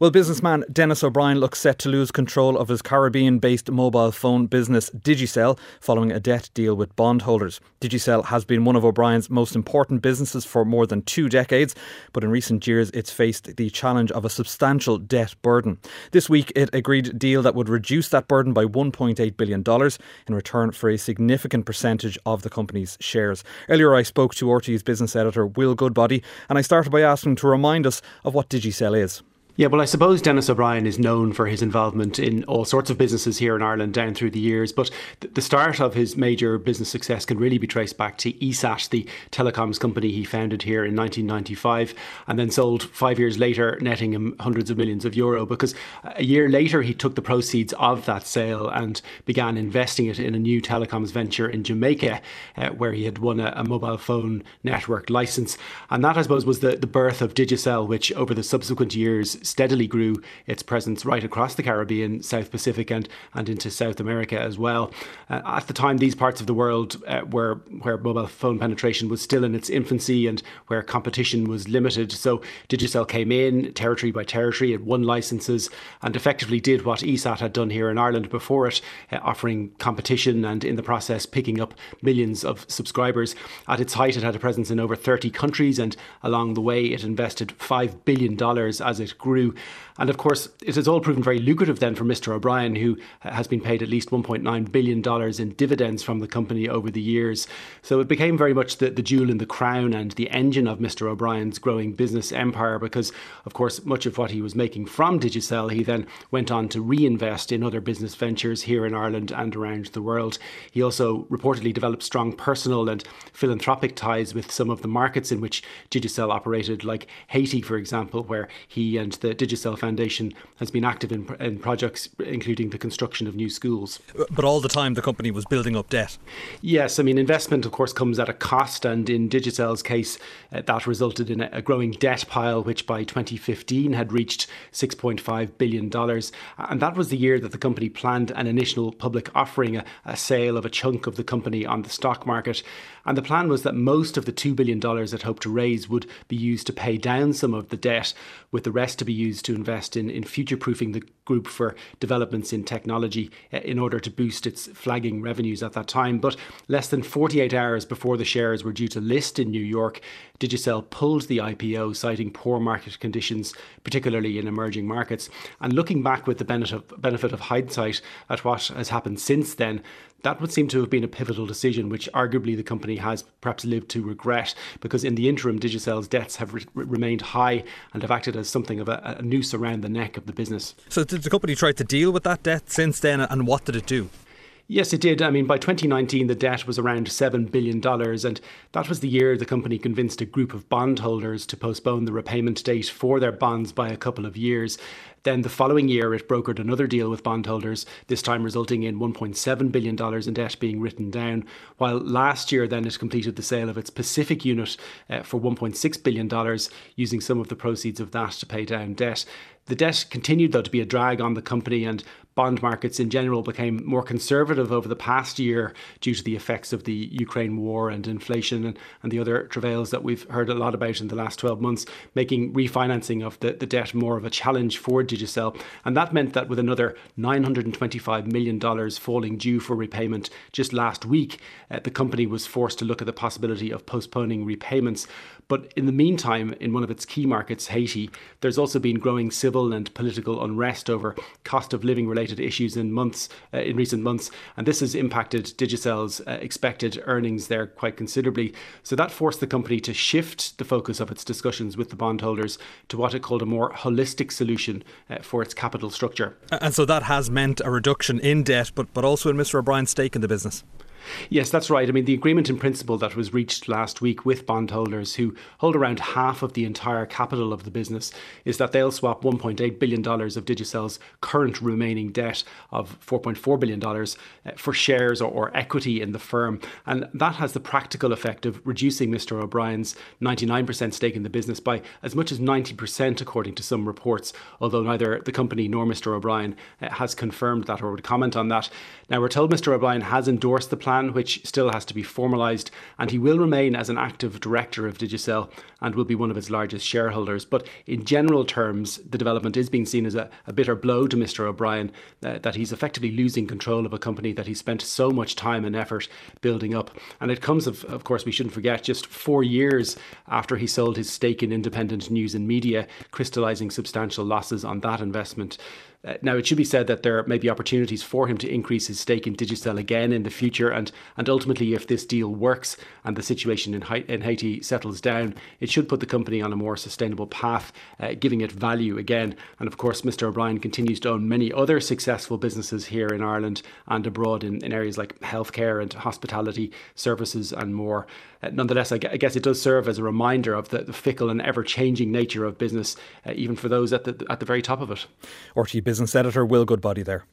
Well, businessman Denis O'Brien looks set to lose control of his Caribbean based mobile phone business Digicel following a debt deal with bondholders. Digicel has been one of O'Brien's most important businesses for more than two decades, but in recent years it's faced the challenge of a substantial debt burden. This week it agreed a deal that would reduce that burden by $1.8 billion in return for a significant percentage of the company's shares. Earlier I spoke to RTÉ's business editor Will Goodbody and I started by asking him to remind us of what Digicel is. Yeah, well, I suppose Denis O'Brien is known for his involvement in all sorts of businesses here in Ireland down through the years. But the start of his major business success can really be traced back to ESAT, the telecoms company he founded here in 1995 and then sold five years later, netting him hundreds of millions of euro. Because a year later, he took the proceeds of that sale and began investing it in a new telecoms venture in Jamaica, uh, where he had won a, a, mobile phone network license. And that, I suppose, was the, the birth of Digicel, which over the subsequent years steadily grew its presence right across the Caribbean, South Pacific, and, and into South America as well. Uh, at the time, these parts of the world uh, where, where mobile phone penetration was still in its infancy and where competition was limited. So Digicel came in territory by territory, it won licenses, and effectively did what ESAT had done here in Ireland before it, uh, offering competition and in the process picking up millions of subscribers. At its height, it had a presence in over 30 countries, and along the way, it invested $5 billion as it grew through. And of course, it has all proven very lucrative then for Mr. O'Brien, who has been paid at least $1.9 billion in dividends from the company over the years. So it became very much the, the jewel in the crown and the engine of Mr. O'Brien's growing business empire because, of course, much of what he was making from Digicel, he then went on to reinvest in other business ventures here in Ireland and around the world. He also reportedly developed strong personal and philanthropic ties with some of the markets in which Digicel operated, like Haiti, for example, where he and the Digicel Foundation has been active in, in projects including the construction of new schools. But all the time the company was building up debt. Yes, I mean, investment, of course, comes at a cost. And in Digicel's case, uh, that resulted in a, growing debt pile, which by 2015 had reached $6.5 billion. And that was the year that the company planned an initial public offering, a, a sale of a chunk of the company on the stock market. And the plan was that most of the $2 billion it hoped to raise would be used to pay down some of the debt, with the rest to be used to invest in, in future proofing the group for developments in technology eh, in order to boost its flagging revenues at that time. But less than 48 hours before the shares were due to list in New York, Digicel pulled the IPO, citing poor market conditions, particularly in emerging markets. And looking back with the benefit of, benefit of hindsight at what has happened since then, that would seem to have been a pivotal decision, which arguably the company has perhaps lived to regret, because in the interim, Digicel's debts have re- remained high and have acted as something of a, a noose around the neck of the business. So, did the company try to deal with that debt since then, and what did it do? Yes, it did. I mean, by 2019, the debt was around $7 billion, and that was the year the company convinced a group of bondholders to postpone the repayment date for their bonds by a couple of years. Then the following year, it brokered another deal with bondholders, this time resulting in $1.7 billion in debt being written down. While last year, then it completed the sale of its Pacific unit uh, for $1.6 billion, using some of the proceeds of that to pay down debt. The debt continued, though, to be a drag on the company, and bond markets in general became more conservative over the past year due to the effects of the Ukraine war and inflation and, and the other travails that we've heard a lot about in the last 12 months, making refinancing of the, the debt more of a challenge for Digicel. And that meant that with another $925 million falling due for repayment just last week, uh, the company was forced to look at the possibility of postponing repayments. But in the meantime, in one of its key markets, Haiti, there's also been growing civil and political unrest over cost of living related related issues in months uh, in recent months, and this has impacted Digicel's uh, expected earnings there quite considerably. So that forced the company to shift the focus of its discussions with the bondholders to what it called a more holistic solution uh, for its capital structure. And so that has meant a reduction in debt, but but also in Mr. O'Brien's stake in the business. Yes, that's right. I mean, the agreement in principle that was reached last week with bondholders who hold around half of the entire capital of the business is that they'll swap $1.8 billion of Digicel's current remaining debt of $4.4 billion uh, for shares or, equity in the firm. And that has the practical effect of reducing Mr. O'Brien's 99% stake in the business by as much as 90%, according to some reports, although neither the company nor Mr. O'Brien uh, has confirmed that or would comment on that. Now, we're told Mr. O'Brien has endorsed the plan plan, which still has to be formalised, and he will remain as an active director of Digicel and will be one of its largest shareholders. But in general terms, the development is being seen as a, a bitter blow to Mr. O'Brien uh, that he's effectively losing control of a company that he spent so much time and effort building up. And it comes, of, of course, we shouldn't forget, just four years after he sold his stake in independent news and media, crystallising substantial losses on that investment. Uh, now, it should be said that there may be opportunities for him to increase his stake in Digicel again in the future, and, and ultimately, if this deal works and the situation in, ha- in Haiti settles down, it should put the company on a more sustainable path, uh, giving it value again. And of course, Mr. O'Brien continues to own many other successful businesses here in Ireland and abroad in, in areas like healthcare and hospitality services and more. Uh, nonetheless, I, guess it does serve as a reminder of the, the fickle and ever changing nature of business, uh, even for those at the, at the very top of it. Business editor Will Goodbody there.